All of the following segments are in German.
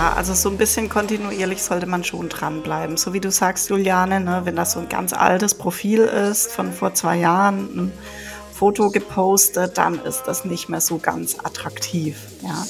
Also so ein bisschen kontinuierlich sollte man schon dranbleiben. So wie du sagst, Juliane, ne, wenn das so ein ganz altes Profil ist von vor zwei Jahren, ein Foto gepostet, dann ist das nicht mehr so ganz attraktiv. Ja.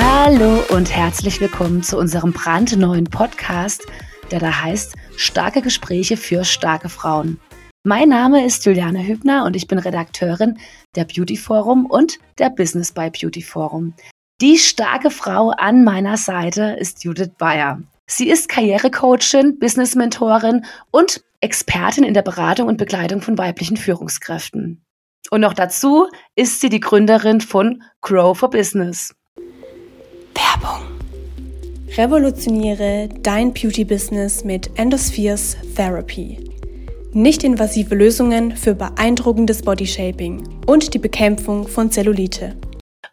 Hallo und herzlich willkommen zu unserem brandneuen Podcast, der da heißt Starke Gespräche für starke Frauen. Mein Name ist Juliane Hübner und ich bin Redakteurin der Beauty Forum und der Business by Beauty Forum. Die starke Frau an meiner Seite ist Judith Bayer. Sie ist Karrierecoachin, Business-Mentorin und Expertin in der Beratung und Begleitung von weiblichen Führungskräften. Und noch dazu ist sie die Gründerin von Grow for Business. Werbung. Revolutioniere dein Beauty-Business mit Endospheres Therapy nicht-invasive Lösungen für beeindruckendes Bodyshaping und die Bekämpfung von Zellulite.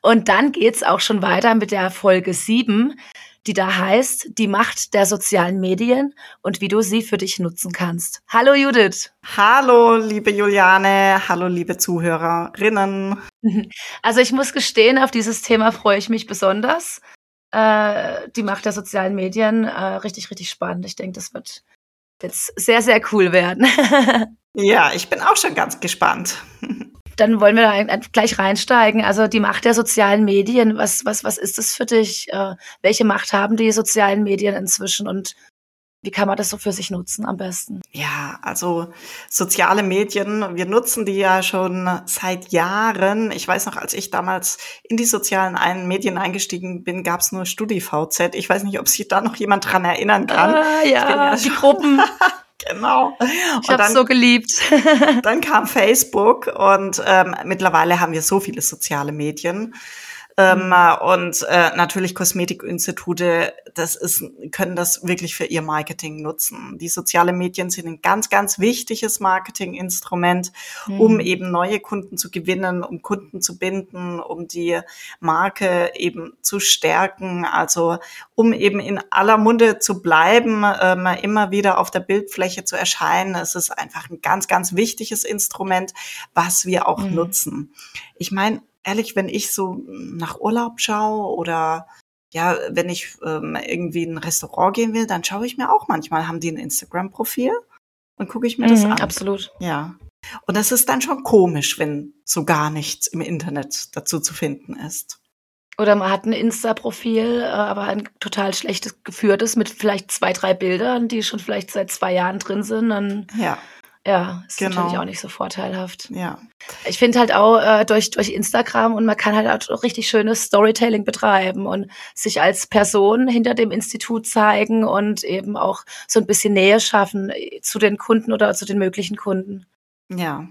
Und dann geht's auch schon weiter mit der Folge 7, die da heißt Die Macht der sozialen Medien und wie du sie für dich nutzen kannst. Hallo Judith. Hallo liebe Juliane, hallo liebe Zuhörerinnen. Also ich muss gestehen, auf dieses Thema freue ich mich besonders. Äh, die Macht der sozialen Medien, äh, richtig, richtig spannend. Ich denke, das wird jetzt sehr, sehr cool werden. ja, ich bin auch schon ganz gespannt. Dann wollen wir da gleich reinsteigen. Also die Macht der sozialen Medien, was, was, was ist das für dich? Äh, welche Macht haben die sozialen Medien inzwischen und wie kann man das so für sich nutzen am besten? Ja, also soziale Medien, wir nutzen die ja schon seit Jahren. Ich weiß noch, als ich damals in die sozialen Medien eingestiegen bin, gab es nur StudiVZ. Ich weiß nicht, ob sich da noch jemand dran erinnern kann. Ah, ja, ja die Gruppen. Genau. Ich habe so geliebt. dann kam Facebook und ähm, mittlerweile haben wir so viele soziale Medien. Ähm, mhm. und äh, natürlich Kosmetikinstitute, das ist, können das wirklich für ihr Marketing nutzen. Die soziale Medien sind ein ganz, ganz wichtiges Marketinginstrument, mhm. um eben neue Kunden zu gewinnen, um Kunden zu binden, um die Marke eben zu stärken, also um eben in aller Munde zu bleiben, ähm, immer wieder auf der Bildfläche zu erscheinen. Es ist einfach ein ganz, ganz wichtiges Instrument, was wir auch mhm. nutzen. Ich meine, ehrlich, wenn ich so nach Urlaub schaue oder ja, wenn ich ähm, irgendwie in ein Restaurant gehen will, dann schaue ich mir auch manchmal, haben die ein Instagram-Profil und gucke ich mir das mhm, an. Absolut. Ja. Und das ist dann schon komisch, wenn so gar nichts im Internet dazu zu finden ist. Oder man hat ein Insta-Profil, äh, aber ein total schlechtes geführtes mit vielleicht zwei, drei Bildern, die schon vielleicht seit zwei Jahren drin sind. Dann ja. Ja, ist genau. natürlich auch nicht so vorteilhaft. Ja. Ich finde halt auch äh, durch, durch Instagram und man kann halt auch richtig schönes Storytelling betreiben und sich als Person hinter dem Institut zeigen und eben auch so ein bisschen Nähe schaffen äh, zu den Kunden oder zu den möglichen Kunden. Ja,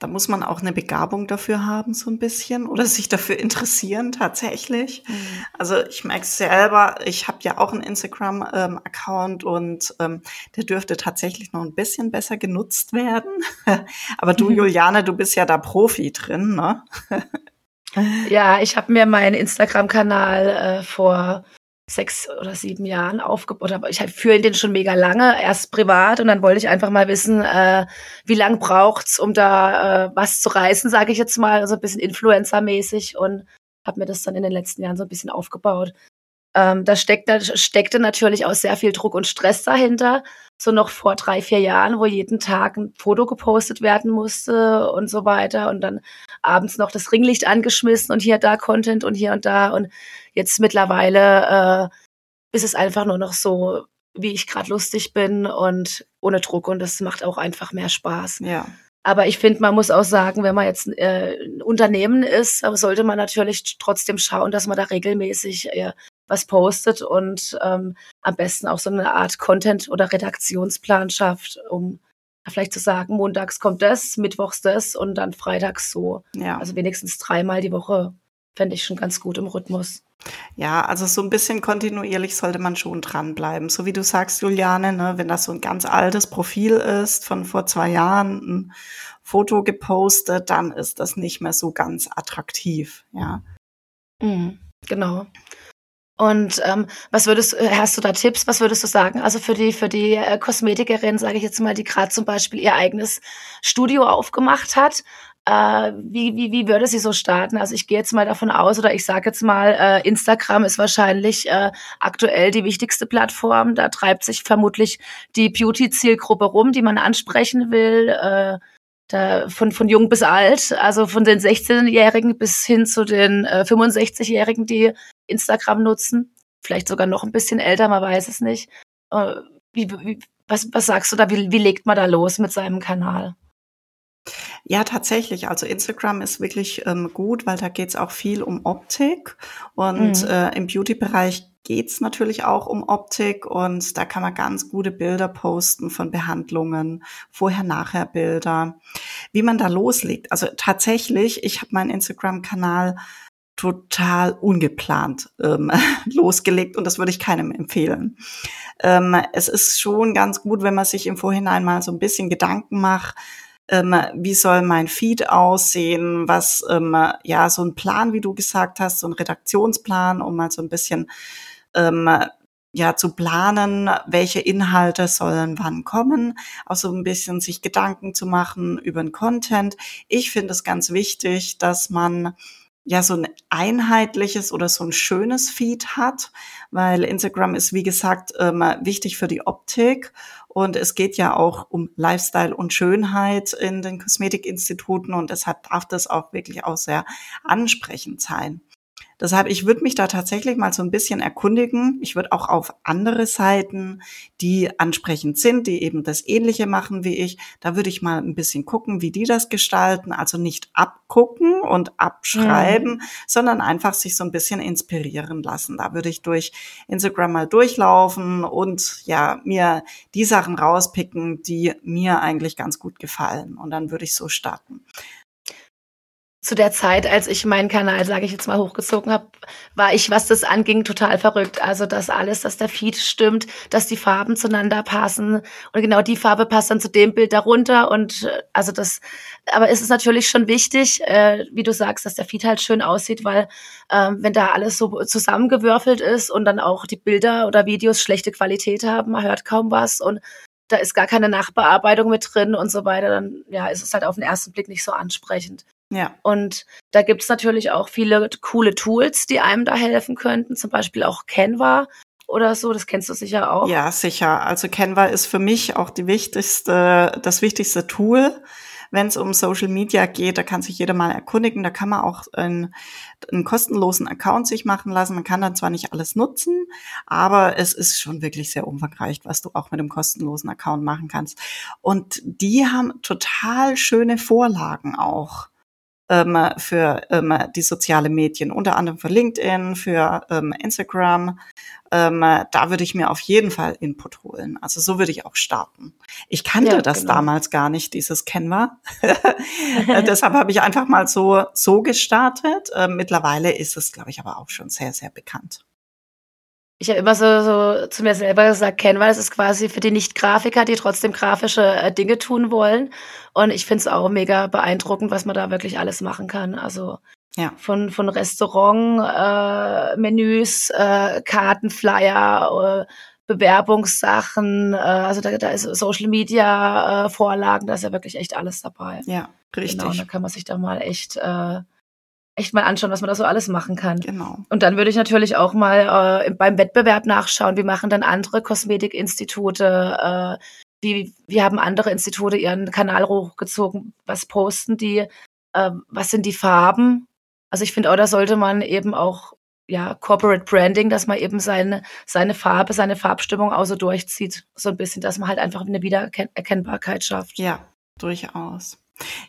da muss man auch eine Begabung dafür haben, so ein bisschen, oder sich dafür interessieren tatsächlich. Mhm. Also ich merke es selber, ich habe ja auch einen Instagram-Account ähm, und ähm, der dürfte tatsächlich noch ein bisschen besser genutzt werden. Aber du, Juliane, du bist ja da Profi drin, ne? ja, ich habe mir meinen Instagram-Kanal äh, vor sechs oder sieben Jahren aufgebaut habe. Ich führe den schon mega lange, erst privat und dann wollte ich einfach mal wissen, äh, wie lang braucht's, um da äh, was zu reißen, sage ich jetzt mal, so ein bisschen Influencer-mäßig und habe mir das dann in den letzten Jahren so ein bisschen aufgebaut. Ähm, da, steckt, da steckte natürlich auch sehr viel Druck und Stress dahinter. So noch vor drei, vier Jahren, wo jeden Tag ein Foto gepostet werden musste und so weiter. Und dann abends noch das Ringlicht angeschmissen und hier da Content und hier und da. Und jetzt mittlerweile äh, ist es einfach nur noch so, wie ich gerade lustig bin und ohne Druck. Und das macht auch einfach mehr Spaß. Ja. Aber ich finde, man muss auch sagen, wenn man jetzt äh, ein Unternehmen ist, sollte man natürlich trotzdem schauen, dass man da regelmäßig äh, was postet und ähm, am besten auch so eine Art Content- oder Redaktionsplan schafft, um vielleicht zu sagen, montags kommt das, mittwochs das und dann freitags so. Ja. Also wenigstens dreimal die Woche fände ich schon ganz gut im Rhythmus. Ja, also so ein bisschen kontinuierlich sollte man schon dranbleiben. So wie du sagst, Juliane, ne, wenn das so ein ganz altes Profil ist, von vor zwei Jahren ein Foto gepostet, dann ist das nicht mehr so ganz attraktiv, ja. Mhm, genau. Und ähm, was würdest äh, hast du da Tipps? Was würdest du sagen? Also für die für die äh, Kosmetikerin, sage ich jetzt mal, die gerade zum Beispiel ihr eigenes Studio aufgemacht hat. äh, wie, wie, wie würde sie so starten? Also ich gehe jetzt mal davon aus, oder ich sage jetzt mal, äh, Instagram ist wahrscheinlich äh, aktuell die wichtigste Plattform. Da treibt sich vermutlich die Beauty-Zielgruppe rum, die man ansprechen will. Äh, da von, von jung bis alt, also von den 16-Jährigen bis hin zu den äh, 65-Jährigen, die Instagram nutzen. Vielleicht sogar noch ein bisschen älter, man weiß es nicht. Äh, wie, wie, was, was sagst du da? Wie, wie legt man da los mit seinem Kanal? Ja, tatsächlich. Also Instagram ist wirklich ähm, gut, weil da geht's auch viel um Optik. Und mhm. äh, im Beauty-Bereich geht's natürlich auch um Optik und da kann man ganz gute Bilder posten von Behandlungen, vorher-nachher-Bilder, wie man da loslegt. Also tatsächlich, ich habe meinen Instagram-Kanal total ungeplant ähm, losgelegt und das würde ich keinem empfehlen. Ähm, es ist schon ganz gut, wenn man sich im Vorhinein mal so ein bisschen Gedanken macht, ähm, wie soll mein Feed aussehen, was, ähm, ja, so ein Plan, wie du gesagt hast, so ein Redaktionsplan, um mal so ein bisschen, ähm, ja, zu planen, welche Inhalte sollen wann kommen, auch so ein bisschen sich Gedanken zu machen über den Content. Ich finde es ganz wichtig, dass man ja so ein einheitliches oder so ein schönes Feed hat, weil Instagram ist, wie gesagt, ähm, wichtig für die Optik und es geht ja auch um Lifestyle und Schönheit in den Kosmetikinstituten und deshalb darf das auch wirklich auch sehr ansprechend sein. Deshalb, ich würde mich da tatsächlich mal so ein bisschen erkundigen. Ich würde auch auf andere Seiten, die ansprechend sind, die eben das Ähnliche machen wie ich, da würde ich mal ein bisschen gucken, wie die das gestalten. Also nicht abgucken und abschreiben, mhm. sondern einfach sich so ein bisschen inspirieren lassen. Da würde ich durch Instagram mal durchlaufen und ja, mir die Sachen rauspicken, die mir eigentlich ganz gut gefallen. Und dann würde ich so starten zu der Zeit, als ich meinen Kanal, sage ich jetzt mal, hochgezogen habe, war ich, was das anging, total verrückt. Also dass alles, dass der Feed stimmt, dass die Farben zueinander passen und genau die Farbe passt dann zu dem Bild darunter und äh, also das, aber es ist natürlich schon wichtig, äh, wie du sagst, dass der Feed halt schön aussieht, weil äh, wenn da alles so zusammengewürfelt ist und dann auch die Bilder oder Videos schlechte Qualität haben, man hört kaum was und da ist gar keine Nachbearbeitung mit drin und so weiter, dann ja, ist es halt auf den ersten Blick nicht so ansprechend. Ja. Und da gibt's natürlich auch viele coole Tools, die einem da helfen könnten, zum Beispiel auch Canva oder so, das kennst du sicher auch. Ja, sicher. Also Canva ist für mich auch die wichtigste, das wichtigste Tool, wenn es um Social Media geht. Da kann sich jeder mal erkundigen. Da kann man auch einen, einen kostenlosen Account sich machen lassen. Man kann dann zwar nicht alles nutzen, aber es ist schon wirklich sehr umfangreich, was du auch mit dem kostenlosen Account machen kannst. Und die haben total schöne Vorlagen auch ähm, für ähm, die soziale Medien, unter anderem für LinkedIn, für ähm, Instagram. Ähm, da würde ich mir auf jeden Fall Input holen. Also so würde ich auch starten. Ich kannte ja, das genau. damals gar nicht, dieses Canva. Deshalb habe ich einfach mal so, so gestartet. Ähm, mittlerweile ist es, glaube ich, aber auch schon sehr, sehr bekannt ich habe immer so, so zu mir selber gesagt, Canva, das ist quasi für die Nicht-Grafiker, die trotzdem grafische äh, Dinge tun wollen. Und ich finde es auch mega beeindruckend, was man da wirklich alles machen kann. Also ja. von, von Restaurant-Menüs, äh, äh, Kartenflyer, äh, Bewerbungssachen, äh, also da, da ist Social Media äh, Vorlagen, da ist ja wirklich echt alles dabei. Ja, richtig. Genau, da kann man sich da mal echt äh, echt mal anschauen, was man da so alles machen kann. Genau. Und dann würde ich natürlich auch mal äh, beim Wettbewerb nachschauen, wie machen denn andere Kosmetikinstitute, äh, wie, wie haben andere Institute ihren Kanal hochgezogen, was posten die, äh, was sind die Farben. Also ich finde auch, da sollte man eben auch ja, Corporate Branding, dass man eben seine, seine Farbe, seine Farbstimmung auch so durchzieht. So ein bisschen, dass man halt einfach eine Wiedererkennbarkeit schafft. Ja, durchaus.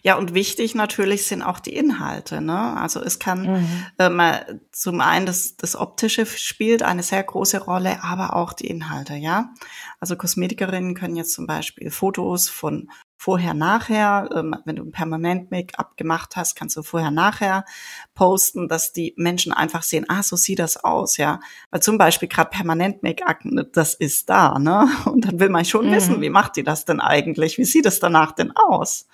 Ja, und wichtig natürlich sind auch die Inhalte. Ne? Also es kann mhm. ähm, zum einen das, das Optische spielt eine sehr große Rolle, aber auch die Inhalte, ja. Also Kosmetikerinnen können jetzt zum Beispiel Fotos von vorher, nachher, ähm, wenn du ein Permanent-Make-up gemacht hast, kannst du vorher, nachher posten, dass die Menschen einfach sehen, ah, so sieht das aus, ja. Weil zum Beispiel gerade Permanent-Make-up, das ist da, ne? Und dann will man schon mhm. wissen, wie macht die das denn eigentlich? Wie sieht es danach denn aus?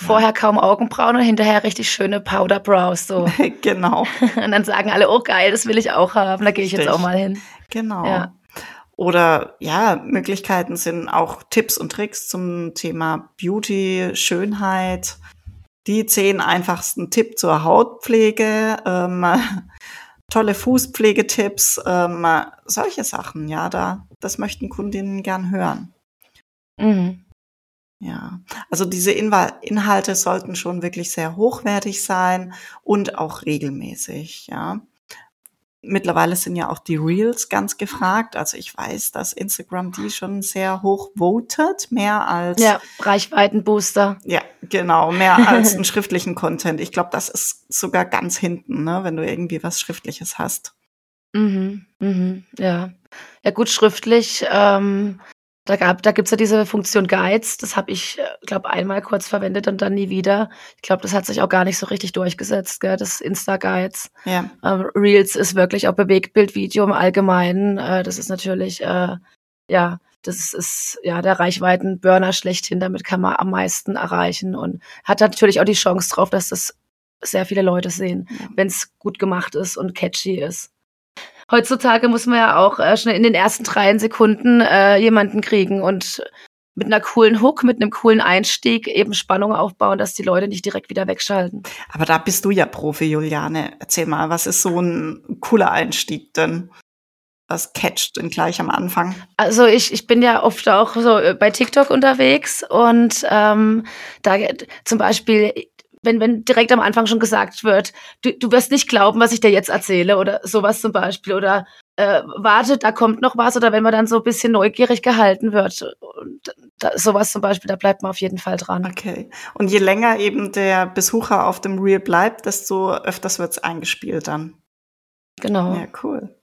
Vorher kaum Augenbrauen und hinterher richtig schöne Powder Brows. So. genau. Und dann sagen alle, oh geil, das will ich auch haben. Da gehe ich jetzt auch mal hin. Genau. Ja. Oder ja, Möglichkeiten sind auch Tipps und Tricks zum Thema Beauty, Schönheit, die zehn einfachsten Tipps zur Hautpflege, ähm, tolle Fußpflegetipps, ähm, solche Sachen, ja, da, das möchten Kundinnen gern hören. Mhm. Ja, also diese Inhalte sollten schon wirklich sehr hochwertig sein und auch regelmäßig, ja. Mittlerweile sind ja auch die Reels ganz gefragt. Also ich weiß, dass Instagram die schon sehr hoch votet, mehr als. Ja, Reichweitenbooster. Ja, genau, mehr als einen schriftlichen Content. Ich glaube, das ist sogar ganz hinten, ne, wenn du irgendwie was Schriftliches hast. Mhm, mhm, ja. Ja, gut, schriftlich ähm, da, gab, da gibt's ja diese Funktion Guides. Das habe ich, äh, glaube einmal kurz verwendet und dann nie wieder. Ich glaube, das hat sich auch gar nicht so richtig durchgesetzt, gell? das Insta-Guides. Ja. Ähm, Reels ist wirklich auch Bewegtbildvideo im Allgemeinen. Äh, das ist natürlich, äh, ja, das ist ja der Reichweitenburner schlechthin. Damit kann man am meisten erreichen und hat natürlich auch die Chance drauf, dass das sehr viele Leute sehen, ja. wenn es gut gemacht ist und catchy ist heutzutage muss man ja auch äh, schnell in den ersten drei Sekunden äh, jemanden kriegen und mit einer coolen Hook, mit einem coolen Einstieg eben Spannung aufbauen, dass die Leute nicht direkt wieder wegschalten. Aber da bist du ja Profi, Juliane. Erzähl mal, was ist so ein cooler Einstieg denn? Was catcht denn gleich am Anfang? Also ich, ich bin ja oft auch so äh, bei TikTok unterwegs und ähm, da zum Beispiel wenn, wenn direkt am Anfang schon gesagt wird, du, du wirst nicht glauben, was ich dir jetzt erzähle oder sowas zum Beispiel oder äh, warte, da kommt noch was oder wenn man dann so ein bisschen neugierig gehalten wird. Und da, sowas zum Beispiel, da bleibt man auf jeden Fall dran. Okay. Und je länger eben der Besucher auf dem Reel bleibt, desto öfters wird es eingespielt dann. Genau. Ja, cool.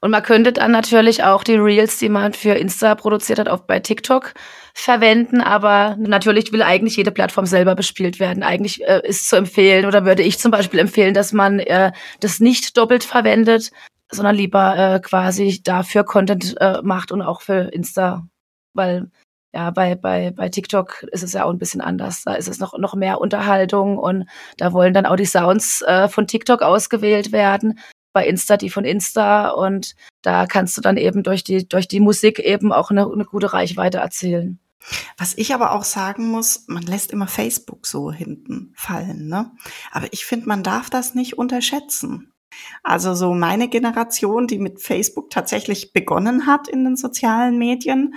Und man könnte dann natürlich auch die Reels, die man für Insta produziert hat, auch bei TikTok verwenden. Aber natürlich will eigentlich jede Plattform selber bespielt werden. Eigentlich äh, ist zu empfehlen oder würde ich zum Beispiel empfehlen, dass man äh, das nicht doppelt verwendet, sondern lieber äh, quasi dafür Content äh, macht und auch für Insta. Weil ja, bei, bei, bei TikTok ist es ja auch ein bisschen anders. Da ist es noch, noch mehr Unterhaltung und da wollen dann auch die Sounds äh, von TikTok ausgewählt werden bei Insta die von Insta und da kannst du dann eben durch die, durch die Musik eben auch eine, eine gute Reichweite erzielen. Was ich aber auch sagen muss, man lässt immer Facebook so hinten fallen, ne? Aber ich finde, man darf das nicht unterschätzen. Also so meine Generation, die mit Facebook tatsächlich begonnen hat in den sozialen Medien,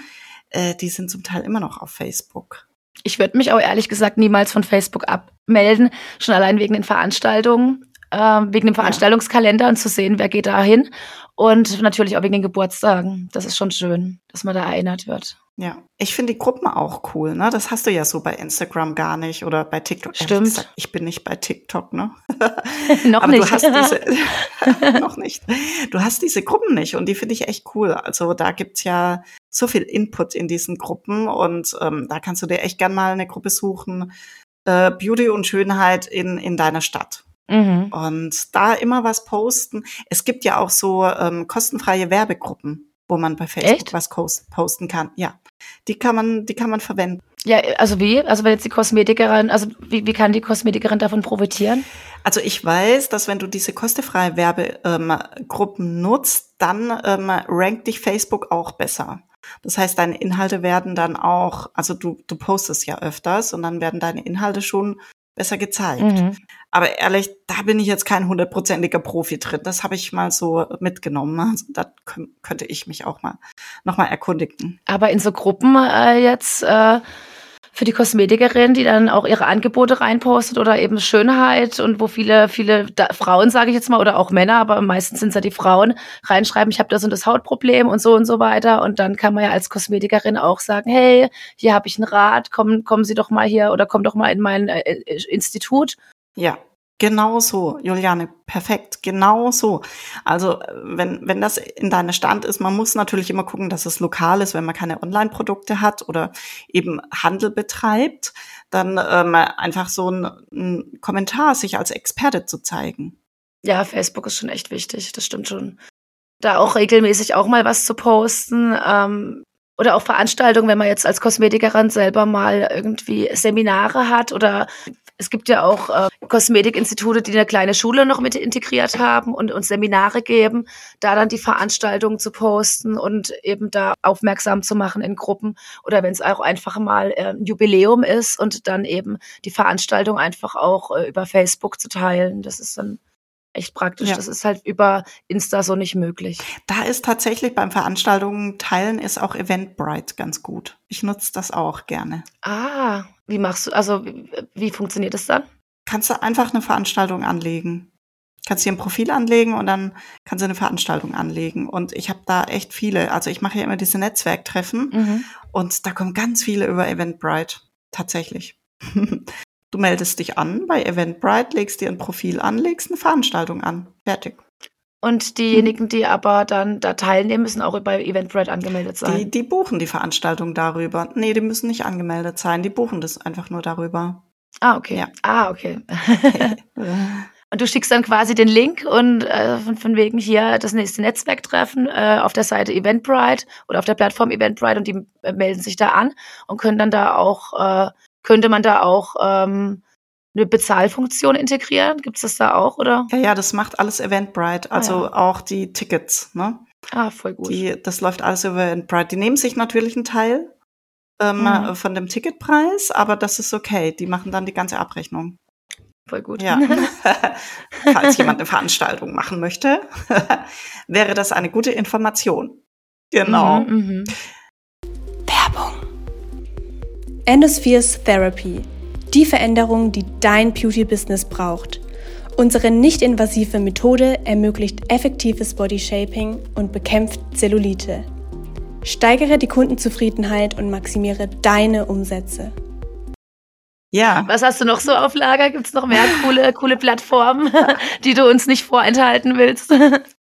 äh, die sind zum Teil immer noch auf Facebook. Ich würde mich auch ehrlich gesagt niemals von Facebook abmelden, schon allein wegen den Veranstaltungen äh, wegen dem Veranstaltungskalender und zu sehen, wer geht da hin. Und natürlich auch wegen den Geburtstagen. Das ist schon schön, dass man da erinnert wird. Ja, ich finde die Gruppen auch cool, ne? Das hast du ja so bei Instagram gar nicht oder bei TikTok. Stimmt. Gesagt, ich bin nicht bei TikTok, ne? noch Aber nicht. Du hast diese, noch nicht. Du hast diese Gruppen nicht und die finde ich echt cool. Also da gibt's ja so viel Input in diesen Gruppen und ähm, da kannst du dir echt gern mal eine Gruppe suchen. Äh, Beauty und Schönheit in, in deiner Stadt. Mhm. Und da immer was posten. Es gibt ja auch so ähm, kostenfreie Werbegruppen, wo man bei Facebook Echt? was posten kann. Ja, die kann man, die kann man verwenden. Ja, also wie? Also wenn jetzt die Kosmetikerin, also wie, wie kann die Kosmetikerin davon profitieren? Also ich weiß, dass wenn du diese kostenfreie Werbegruppen ähm, nutzt, dann ähm, rankt dich Facebook auch besser. Das heißt, deine Inhalte werden dann auch, also du, du postest ja öfters und dann werden deine Inhalte schon besser gezeigt. Mhm. Aber ehrlich, da bin ich jetzt kein hundertprozentiger Profi drin. Das habe ich mal so mitgenommen. Also da könnte ich mich auch mal nochmal erkundigen. Aber in so Gruppen äh, jetzt äh, für die Kosmetikerin, die dann auch ihre Angebote reinpostet oder eben Schönheit und wo viele, viele da, Frauen, sage ich jetzt mal, oder auch Männer, aber meistens sind es ja die Frauen, reinschreiben, ich habe das und das Hautproblem und so und so weiter. Und dann kann man ja als Kosmetikerin auch sagen, hey, hier habe ich einen Rat, kommen, kommen Sie doch mal hier oder komm doch mal in mein äh, äh Institut. Ja. Genau so, Juliane, perfekt, genau so. Also wenn, wenn das in deiner Stand ist, man muss natürlich immer gucken, dass es lokal ist, wenn man keine Online-Produkte hat oder eben Handel betreibt, dann ähm, einfach so ein, ein Kommentar sich als Experte zu zeigen. Ja, Facebook ist schon echt wichtig, das stimmt schon. Da auch regelmäßig auch mal was zu posten. Ähm, oder auch Veranstaltungen, wenn man jetzt als Kosmetikerin selber mal irgendwie Seminare hat oder es gibt ja auch äh, Kosmetikinstitute, die eine kleine Schule noch mit integriert haben und uns Seminare geben, da dann die Veranstaltungen zu posten und eben da aufmerksam zu machen in Gruppen oder wenn es auch einfach mal äh, ein Jubiläum ist und dann eben die Veranstaltung einfach auch äh, über Facebook zu teilen. Das ist dann echt praktisch. Ja. Das ist halt über Insta so nicht möglich. Da ist tatsächlich beim Veranstaltungen teilen ist auch Eventbrite ganz gut. Ich nutze das auch gerne. Ah, wie machst du, also wie, wie funktioniert das dann? Kannst du einfach eine Veranstaltung anlegen. Kannst dir ein Profil anlegen und dann kannst du eine Veranstaltung anlegen. Und ich habe da echt viele. Also ich mache ja immer diese Netzwerktreffen mhm. und da kommen ganz viele über Eventbrite. Tatsächlich. Du meldest dich an bei Eventbrite, legst dir ein Profil an, legst eine Veranstaltung an. Fertig. Und diejenigen, die aber dann da teilnehmen, müssen auch bei Eventbrite angemeldet sein. Die, die buchen die Veranstaltung darüber. Nee, die müssen nicht angemeldet sein. Die buchen das einfach nur darüber. Ah, okay. Ja. Ah, okay. und du schickst dann quasi den Link und äh, von, von wegen hier das nächste Netzwerktreffen äh, auf der Seite Eventbrite oder auf der Plattform Eventbrite und die äh, melden sich da an und können dann da auch äh, könnte man da auch ähm, eine Bezahlfunktion integrieren? Gibt es das da auch, oder? Ja, ja, das macht alles Eventbrite, also ah, ja. auch die Tickets, ne? Ah, voll gut. Die, das läuft alles über Eventbrite. Die nehmen sich natürlich einen Teil ähm, mhm. von dem Ticketpreis, aber das ist okay. Die machen dann die ganze Abrechnung. Voll gut. Ja. Falls jemand eine Veranstaltung machen möchte, wäre das eine gute Information. Genau. Mhm, mh. Endospheres Therapy. Die Veränderung, die dein Beauty-Business braucht. Unsere nicht-invasive Methode ermöglicht effektives Bodyshaping und bekämpft Zellulite. Steigere die Kundenzufriedenheit und maximiere deine Umsätze. Ja. Was hast du noch so auf Lager? Gibt es noch mehr coole, coole Plattformen, die du uns nicht vorenthalten willst?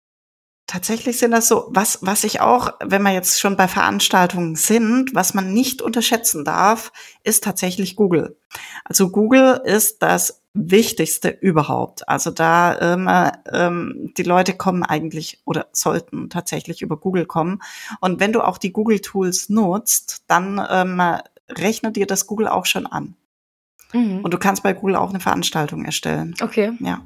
Tatsächlich sind das so, was, was ich auch, wenn wir jetzt schon bei Veranstaltungen sind, was man nicht unterschätzen darf, ist tatsächlich Google. Also Google ist das Wichtigste überhaupt. Also da ähm, ähm, die Leute kommen eigentlich oder sollten tatsächlich über Google kommen. Und wenn du auch die Google Tools nutzt, dann ähm, rechnet dir das Google auch schon an. Mhm. Und du kannst bei Google auch eine Veranstaltung erstellen. Okay. Ja.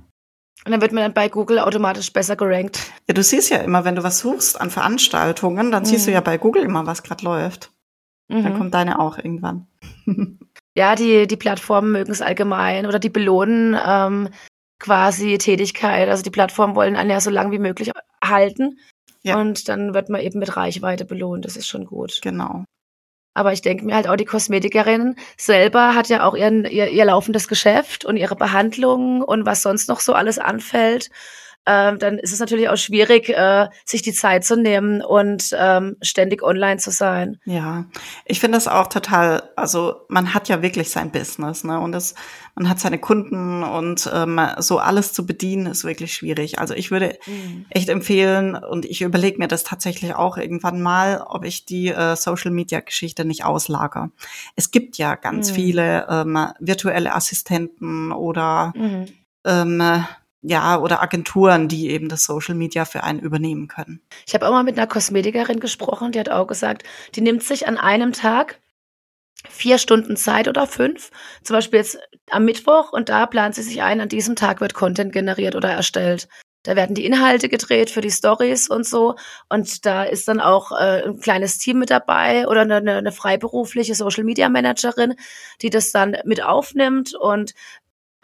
Und dann wird man dann bei Google automatisch besser gerankt. Ja, du siehst ja immer, wenn du was suchst an Veranstaltungen, dann mhm. siehst du mhm. ja bei Google immer, was gerade läuft. Mhm. Dann kommt deine auch irgendwann. ja, die, die Plattformen mögen es allgemein oder die belohnen ähm, quasi Tätigkeit. Also die Plattformen wollen einen ja so lange wie möglich halten. Ja. Und dann wird man eben mit Reichweite belohnt. Das ist schon gut. Genau. Aber ich denke mir halt auch, die Kosmetikerin selber hat ja auch ihren, ihr, ihr laufendes Geschäft und ihre Behandlungen und was sonst noch so alles anfällt ähm, dann ist es natürlich auch schwierig, äh, sich die Zeit zu nehmen und ähm, ständig online zu sein. Ja, ich finde das auch total, also man hat ja wirklich sein Business, ne? Und das, man hat seine Kunden und ähm, so alles zu bedienen ist wirklich schwierig. Also ich würde mhm. echt empfehlen und ich überlege mir das tatsächlich auch irgendwann mal, ob ich die äh, Social Media Geschichte nicht auslager. Es gibt ja ganz mhm. viele ähm, virtuelle Assistenten oder mhm. ähm, ja, oder Agenturen, die eben das Social Media für einen übernehmen können. Ich habe auch mal mit einer Kosmetikerin gesprochen, die hat auch gesagt, die nimmt sich an einem Tag vier Stunden Zeit oder fünf, zum Beispiel jetzt am Mittwoch und da plant sie sich ein, an diesem Tag wird Content generiert oder erstellt. Da werden die Inhalte gedreht für die Stories und so. Und da ist dann auch äh, ein kleines Team mit dabei oder eine, eine freiberufliche Social Media Managerin, die das dann mit aufnimmt und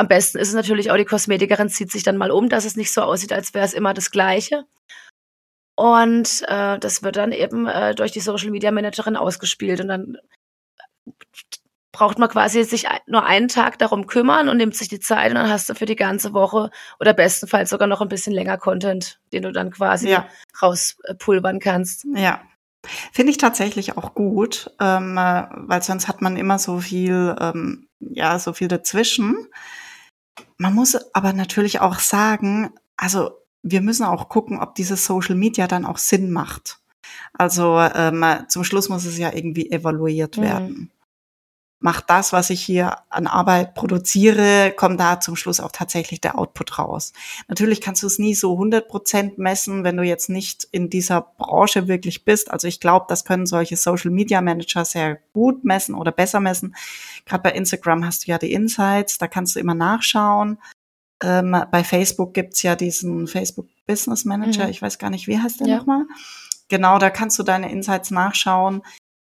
am besten ist es natürlich auch, die Kosmetikerin zieht sich dann mal um, dass es nicht so aussieht, als wäre es immer das Gleiche. Und äh, das wird dann eben äh, durch die Social Media Managerin ausgespielt. Und dann braucht man quasi sich nur einen Tag darum kümmern und nimmt sich die Zeit und dann hast du für die ganze Woche oder bestenfalls sogar noch ein bisschen länger Content, den du dann quasi ja. rauspulvern kannst. Ja. Finde ich tatsächlich auch gut, ähm, äh, weil sonst hat man immer so viel, ähm, ja, so viel dazwischen. Man muss aber natürlich auch sagen, also wir müssen auch gucken, ob dieses Social Media dann auch Sinn macht. Also ähm, zum Schluss muss es ja irgendwie evaluiert mhm. werden. Macht das, was ich hier an Arbeit produziere, kommt da zum Schluss auch tatsächlich der Output raus. Natürlich kannst du es nie so 100 Prozent messen, wenn du jetzt nicht in dieser Branche wirklich bist. Also ich glaube, das können solche Social Media Manager sehr gut messen oder besser messen. Gerade bei Instagram hast du ja die Insights, da kannst du immer nachschauen. Ähm, bei Facebook gibt's ja diesen Facebook Business Manager, mhm. ich weiß gar nicht, wie heißt der ja. nochmal? Genau, da kannst du deine Insights nachschauen.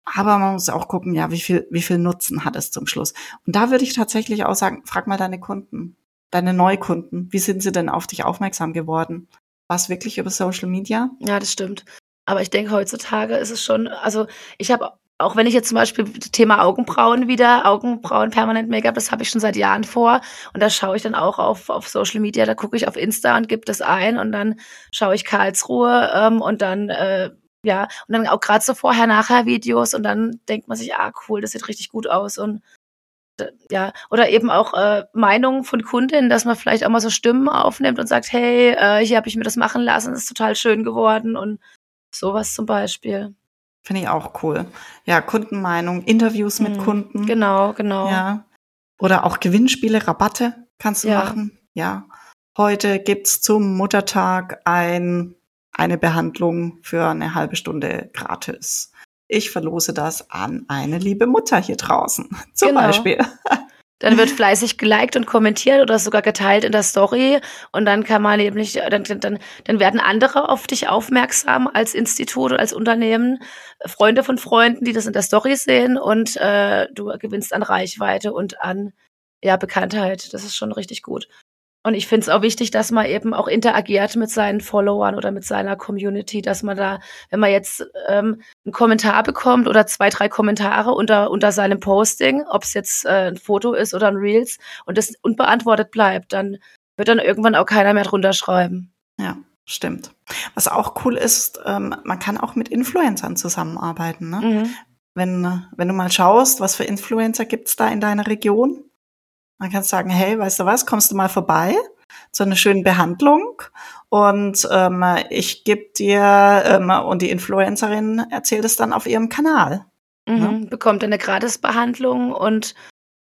Aber man muss auch gucken, ja, wie viel, wie viel Nutzen hat es zum Schluss? Und da würde ich tatsächlich auch sagen, frag mal deine Kunden, deine Neukunden. Wie sind sie denn auf dich aufmerksam geworden? War es wirklich über Social Media? Ja, das stimmt. Aber ich denke, heutzutage ist es schon, also ich habe auch wenn ich jetzt zum Beispiel Thema Augenbrauen wieder, Augenbrauen permanent Make-up, das habe ich schon seit Jahren vor. Und da schaue ich dann auch auf, auf Social Media, da gucke ich auf Insta und gebe das ein und dann schaue ich Karlsruhe ähm, und dann äh, ja, und dann auch gerade so Vorher-Nachher-Videos und dann denkt man sich, ah, cool, das sieht richtig gut aus und ja, oder eben auch äh, Meinungen von Kundinnen, dass man vielleicht auch mal so Stimmen aufnimmt und sagt, hey, äh, hier habe ich mir das machen lassen, das ist total schön geworden und sowas zum Beispiel. Finde ich auch cool. Ja, Kundenmeinung, Interviews mit mhm. Kunden. Genau, genau. Ja. Oder auch Gewinnspiele, Rabatte kannst du ja. machen. Ja. Heute gibt's zum Muttertag ein eine Behandlung für eine halbe Stunde gratis. Ich verlose das an eine liebe Mutter hier draußen, zum genau. Beispiel. Dann wird fleißig geliked und kommentiert oder sogar geteilt in der Story. Und dann kann man eben nicht, dann, dann, dann werden andere auf dich aufmerksam als Institut oder als Unternehmen, Freunde von Freunden, die das in der Story sehen und äh, du gewinnst an Reichweite und an ja, Bekanntheit. Das ist schon richtig gut. Und ich finde es auch wichtig, dass man eben auch interagiert mit seinen Followern oder mit seiner Community, dass man da, wenn man jetzt ähm, einen Kommentar bekommt oder zwei, drei Kommentare unter, unter seinem Posting, ob es jetzt äh, ein Foto ist oder ein Reels und das unbeantwortet bleibt, dann wird dann irgendwann auch keiner mehr drunter schreiben. Ja, stimmt. Was auch cool ist, ähm, man kann auch mit Influencern zusammenarbeiten. Ne? Mhm. Wenn, wenn du mal schaust, was für Influencer gibt's da in deiner Region, man kann sagen, hey, weißt du was, kommst du mal vorbei zu einer schönen Behandlung und ähm, ich gebe dir ähm, und die Influencerin erzählt es dann auf ihrem Kanal. Mhm, ne? Bekommt eine Gratisbehandlung und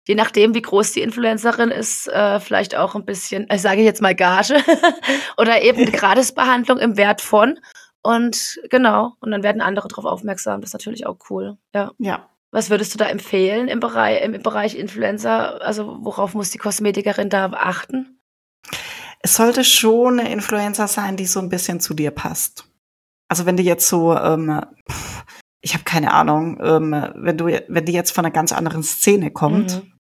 je nachdem, wie groß die Influencerin ist, äh, vielleicht auch ein bisschen, ich sage jetzt mal Gage oder eben eine Gratisbehandlung im Wert von. Und genau, und dann werden andere darauf aufmerksam. Das ist natürlich auch cool. Ja. Ja, was würdest du da empfehlen im Bereich, im Bereich Influencer? Also worauf muss die Kosmetikerin da achten? Es sollte schon eine Influencer sein, die so ein bisschen zu dir passt. Also wenn die jetzt so, ähm, ich habe keine Ahnung, ähm, wenn du, wenn die jetzt von einer ganz anderen Szene kommt, mhm.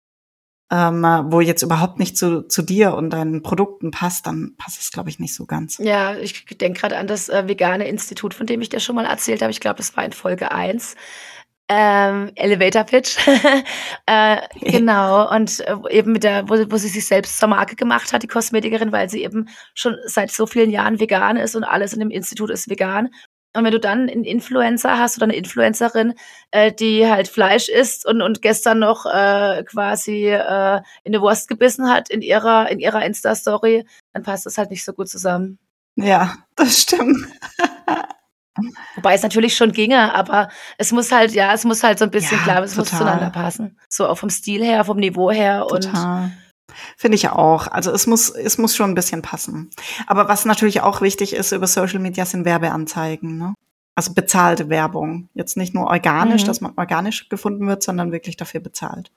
ähm, wo jetzt überhaupt nicht zu, zu dir und deinen Produkten passt, dann passt es, glaube ich, nicht so ganz. Ja, ich denke gerade an das äh, vegane Institut, von dem ich dir schon mal erzählt habe. Ich glaube, das war in Folge eins ähm, Elevator Pitch. äh, genau. Und äh, eben mit der, wo, wo sie sich selbst zur Marke gemacht hat, die Kosmetikerin, weil sie eben schon seit so vielen Jahren vegan ist und alles in dem Institut ist vegan. Und wenn du dann einen Influencer hast oder eine Influencerin, äh, die halt Fleisch isst und, und gestern noch äh, quasi äh, in eine Wurst gebissen hat in ihrer, in ihrer Insta-Story, dann passt das halt nicht so gut zusammen. Ja, das stimmt. Wobei es natürlich schon ginge, aber es muss halt, ja, es muss halt so ein bisschen ja, klar, es total. muss zueinander passen. So auch vom Stil her, vom Niveau her total. und. Finde ich auch. Also es muss, es muss schon ein bisschen passen. Aber was natürlich auch wichtig ist über Social Media sind Werbeanzeigen, ne? Also bezahlte Werbung. Jetzt nicht nur organisch, mhm. dass man organisch gefunden wird, sondern wirklich dafür bezahlt.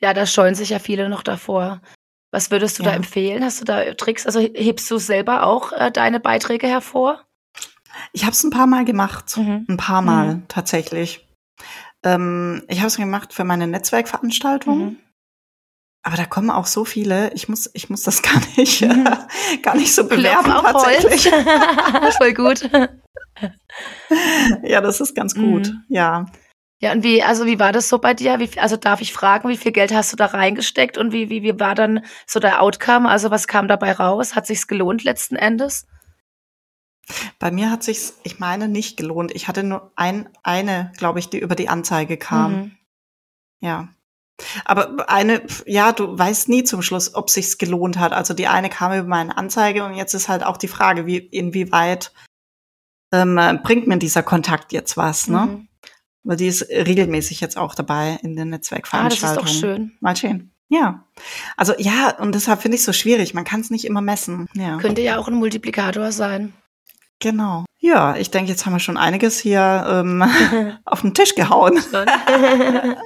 Ja, da scheuen sich ja viele noch davor. Was würdest du ja. da empfehlen? Hast du da Tricks? Also hebst du selber auch äh, deine Beiträge hervor? Ich habe es ein paar Mal gemacht. Mhm. Ein paar Mal mhm. tatsächlich. Ähm, ich habe es gemacht für meine Netzwerkveranstaltung. Mhm. Aber da kommen auch so viele, ich muss, ich muss das gar nicht, mhm. gar nicht so bewerben tatsächlich. Voll gut. ja, das ist ganz gut, mhm. ja. Ja, und wie, also wie war das so bei dir? Wie, also darf ich fragen, wie viel Geld hast du da reingesteckt und wie, wie, wie war dann so der Outcome? Also was kam dabei raus? Hat sich's gelohnt letzten Endes? Bei mir hat sich's, ich meine, nicht gelohnt. Ich hatte nur ein, eine, glaube ich, die über die Anzeige kam. Mhm. Ja. Aber eine, ja, du weißt nie zum Schluss, ob sich's gelohnt hat. Also die eine kam über meine Anzeige und jetzt ist halt auch die Frage, wie, inwieweit ähm, bringt mir dieser Kontakt jetzt was, ne? Mhm. Weil die ist regelmäßig jetzt auch dabei in den Netzwerkveranstaltungen. Ah, das ist doch schön. Mal schön. Ja. Also ja, und deshalb finde ich es so schwierig. Man kann es nicht immer messen. Ja. Könnte ja auch ein Multiplikator sein. Genau. Ja, ich denke, jetzt haben wir schon einiges hier ähm, auf den Tisch gehauen.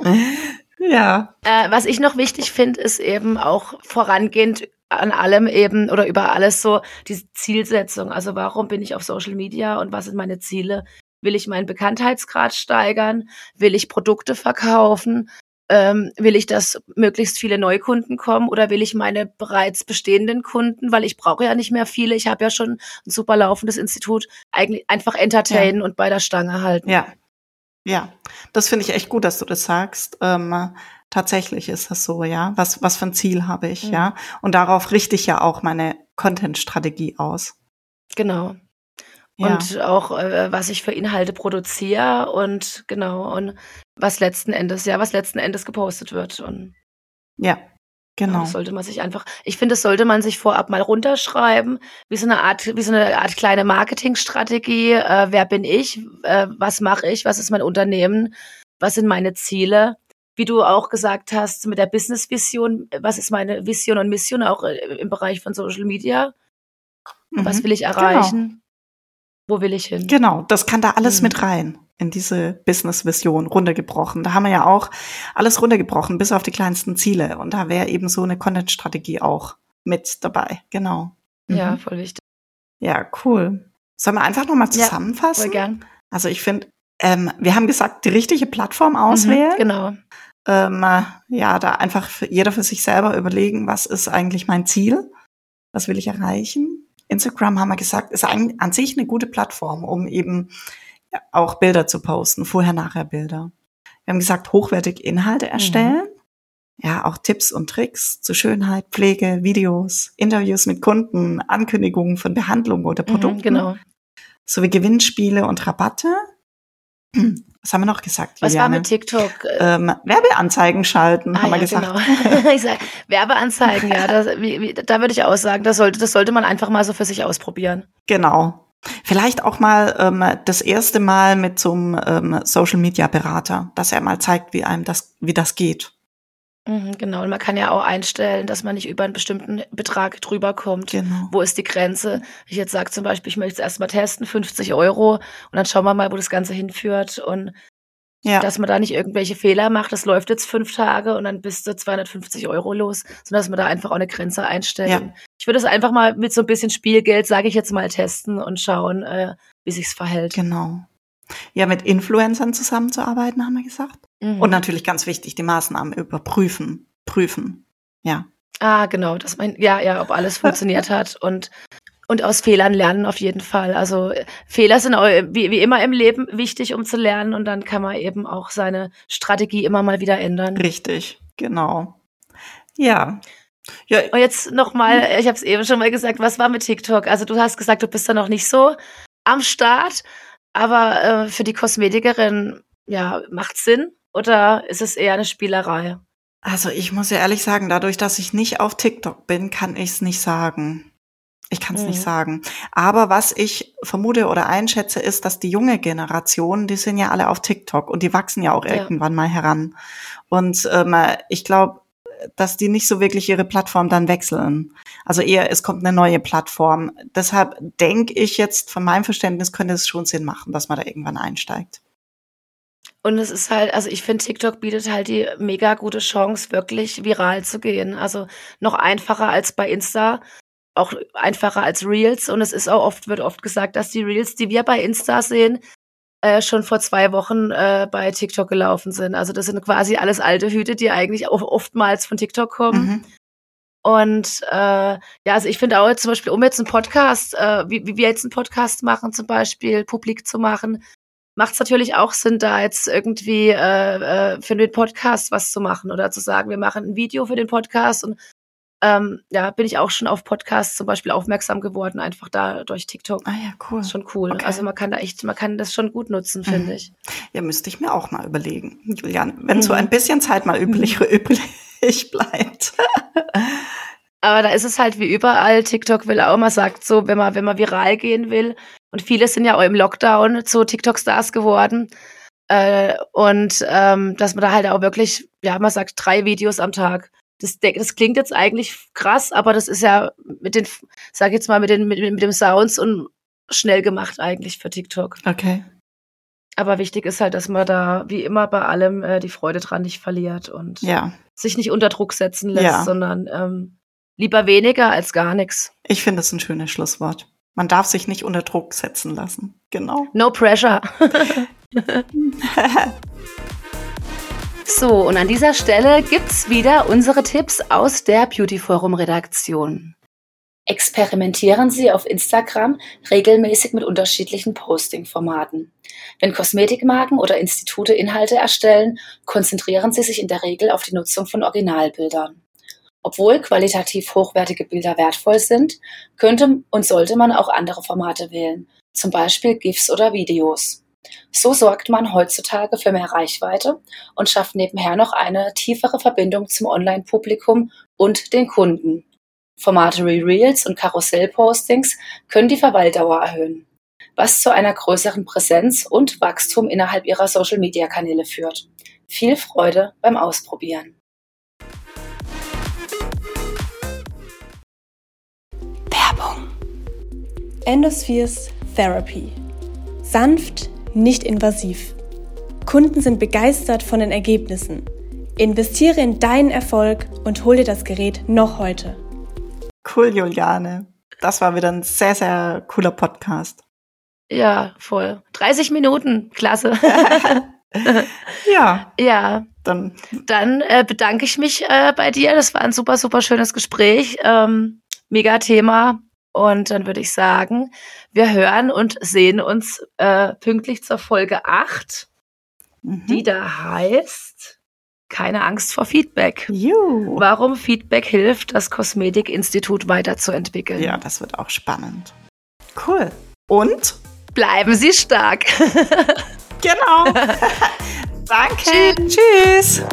ja. Äh, was ich noch wichtig finde, ist eben auch vorangehend an allem eben oder über alles so die Zielsetzung. Also warum bin ich auf Social Media und was sind meine Ziele? Will ich meinen Bekanntheitsgrad steigern? Will ich Produkte verkaufen? Ähm, will ich, dass möglichst viele Neukunden kommen oder will ich meine bereits bestehenden Kunden, weil ich brauche ja nicht mehr viele, ich habe ja schon ein super laufendes Institut, eigentlich einfach entertainen ja. und bei der Stange halten. Ja, ja, das finde ich echt gut, dass du das sagst. Ähm, tatsächlich ist das so, ja. Was, was für ein Ziel habe ich, mhm. ja? Und darauf richte ich ja auch meine Content-Strategie aus. Genau. Ja. Und auch, äh, was ich für Inhalte produziere und genau, und was letzten Endes, ja, was letzten Endes gepostet wird. Und ja, genau. Ja, sollte man sich einfach, ich finde, das sollte man sich vorab mal runterschreiben, wie so eine Art, wie so eine Art kleine Marketingstrategie. Äh, wer bin ich? Äh, was mache ich? Was ist mein Unternehmen? Was sind meine Ziele? Wie du auch gesagt hast, mit der Business-Vision, was ist meine Vision und Mission auch äh, im Bereich von Social Media? Mhm. Was will ich genau. erreichen? Genau. Wo will ich hin? Genau, das kann da alles mhm. mit rein in diese Business-Vision runtergebrochen. Da haben wir ja auch alles runtergebrochen, bis auf die kleinsten Ziele. Und da wäre eben so eine Content-Strategie auch mit dabei. Genau. Mhm. Ja, voll wichtig. Ja, cool. Sollen wir einfach nochmal zusammenfassen? Ja, voll gern. Also ich finde, ähm, wir haben gesagt, die richtige Plattform mhm, auswählen. Mhm, genau. Ähm, ja, da einfach jeder für sich selber überlegen, was ist eigentlich mein Ziel? Was will ich erreichen? Instagram haben wir gesagt, ist an, an sich eine gute Plattform, um eben auch Bilder zu posten, vorher-nachher Bilder. Wir haben gesagt, hochwertige Inhalte erstellen. Mhm. Ja, auch Tipps und Tricks zu Schönheit, Pflege, Videos, Interviews mit Kunden, Ankündigungen von Behandlungen oder mhm, Produkten. Mhm, genau. Sowie Gewinnspiele und Rabatte. Was haben wir noch gesagt? Was Juliane? war mit TikTok? Ähm, Werbeanzeigen schalten, ah, haben wir gesagt. Genau. ich sag, Werbeanzeigen, ja, das, wie, wie, da würde ich auch sagen, das sollte, das sollte man einfach mal so für sich ausprobieren. Genau. Vielleicht auch mal ähm, das erste Mal mit so einem ähm, Social Media Berater, dass er mal zeigt, wie einem das, wie das geht. Mhm, genau, und man kann ja auch einstellen, dass man nicht über einen bestimmten Betrag drüber kommt. Genau. Wo ist die Grenze? Ich jetzt sage zum Beispiel, ich möchte es erstmal testen, 50 Euro, und dann schauen wir mal, wo das Ganze hinführt. Und ja. dass man da nicht irgendwelche Fehler macht. Das läuft jetzt fünf Tage und dann bist du 250 Euro los, sondern dass man da einfach auch eine Grenze einstellt. Ja. Ich würde es einfach mal mit so ein bisschen Spielgeld, sage ich jetzt mal, testen und schauen, äh, wie sich's verhält. Genau. Ja, mit Influencern zusammenzuarbeiten, haben wir gesagt. Mhm. Und natürlich ganz wichtig, die Maßnahmen überprüfen, prüfen. Ja. Ah, genau, dass man, ja, ja, ob alles funktioniert hat und und aus Fehlern lernen auf jeden Fall. Also Fehler sind wie, wie immer im Leben wichtig, um zu lernen. Und dann kann man eben auch seine Strategie immer mal wieder ändern. Richtig, genau. Ja. ja. Und jetzt nochmal, ich habe es eben schon mal gesagt, was war mit TikTok? Also du hast gesagt, du bist da noch nicht so am Start. Aber äh, für die Kosmetikerin, ja, macht Sinn? Oder ist es eher eine Spielerei? Also ich muss ja ehrlich sagen, dadurch, dass ich nicht auf TikTok bin, kann ich es nicht sagen. Ich kann es mhm. nicht sagen. Aber was ich vermute oder einschätze, ist, dass die junge Generation, die sind ja alle auf TikTok und die wachsen ja auch ja. irgendwann mal heran. Und ähm, ich glaube, dass die nicht so wirklich ihre Plattform dann wechseln. Also eher, es kommt eine neue Plattform. Deshalb denke ich jetzt, von meinem Verständnis könnte es schon Sinn machen, dass man da irgendwann einsteigt. Und es ist halt, also ich finde, TikTok bietet halt die mega gute Chance, wirklich viral zu gehen. Also noch einfacher als bei Insta, auch einfacher als Reels. Und es ist auch oft, wird oft gesagt, dass die Reels, die wir bei Insta sehen, äh, schon vor zwei Wochen äh, bei TikTok gelaufen sind. Also das sind quasi alles alte Hüte, die eigentlich auch oftmals von TikTok kommen. Mhm. Und äh, ja, also ich finde auch jetzt zum Beispiel, um jetzt einen Podcast, äh, wie, wie wir jetzt einen Podcast machen, zum Beispiel publik zu machen, macht es natürlich auch Sinn, da jetzt irgendwie äh, äh, für den Podcast was zu machen oder zu sagen, wir machen ein Video für den Podcast und ähm, ja, bin ich auch schon auf Podcasts zum Beispiel aufmerksam geworden, einfach da durch TikTok. Ah ja, cool. ist schon cool. Okay. Also man kann da echt, man kann das schon gut nutzen, mhm. finde ich. Ja, müsste ich mir auch mal überlegen, Julian, wenn mhm. so ein bisschen Zeit mal üblich, mhm. üblich bleibt. Aber da ist es halt wie überall. TikTok will auch, man sagt so, wenn man, wenn man viral gehen will. Und viele sind ja auch im Lockdown zu TikTok-Stars geworden. Äh, und ähm, dass man da halt auch wirklich, ja, man sagt drei Videos am Tag. Das, das klingt jetzt eigentlich krass, aber das ist ja mit den, sag jetzt mal, mit den, mit, mit dem Sounds und schnell gemacht eigentlich für TikTok. Okay. Aber wichtig ist halt, dass man da wie immer bei allem äh, die Freude dran nicht verliert und Ja, sich nicht unter Druck setzen lässt, Ja. sondern ähm, lieber weniger als gar nichts. ich finde es ein schönes Schlusswort. Man darf sich nicht unter Druck setzen lassen. Genau. No pressure. so, und an dieser Stelle gibt's wieder unsere Tipps aus der Beauty Forum Redaktion. Experimentieren Sie auf Instagram regelmäßig mit unterschiedlichen Posting-Formaten. Wenn Kosmetikmarken oder Institute Inhalte erstellen, konzentrieren sie sich in der Regel auf die Nutzung von Originalbildern. Obwohl qualitativ hochwertige Bilder wertvoll sind, könnte und sollte man auch andere Formate wählen, zum Beispiel GIFs oder Videos. So sorgt man heutzutage für mehr Reichweite und schafft nebenher noch eine tiefere Verbindung zum Online-Publikum und den Kunden. Formate wie Reels und Karussell-Postings können die Verweildauer erhöhen, was zu einer größeren Präsenz und Wachstum innerhalb ihrer Social-Media-Kanäle führt. Viel Freude beim Ausprobieren. Werbung. Endospheres Therapy. Sanft, nicht invasiv. Kunden sind begeistert von den Ergebnissen. Investiere in deinen Erfolg und hol dir das Gerät noch heute. Cool, Juliane. Das war wieder ein sehr, sehr cooler Podcast. Ja, voll. 30 Minuten, klasse. Ja, ja, dann dann äh, bedanke ich mich äh, bei dir. Das war ein super, super schönes Gespräch. Ähm, mega Thema. Und dann würde ich sagen, wir hören und sehen uns äh, pünktlich zur Folge 8, mhm. die da heißt Keine Angst vor Feedback. Juhu. Warum Feedback hilft, das Kosmetikinstitut weiterzuentwickeln. Ja, das wird auch spannend. Cool. Und? Bleiben Sie stark. Genau. Danke. Tschüss.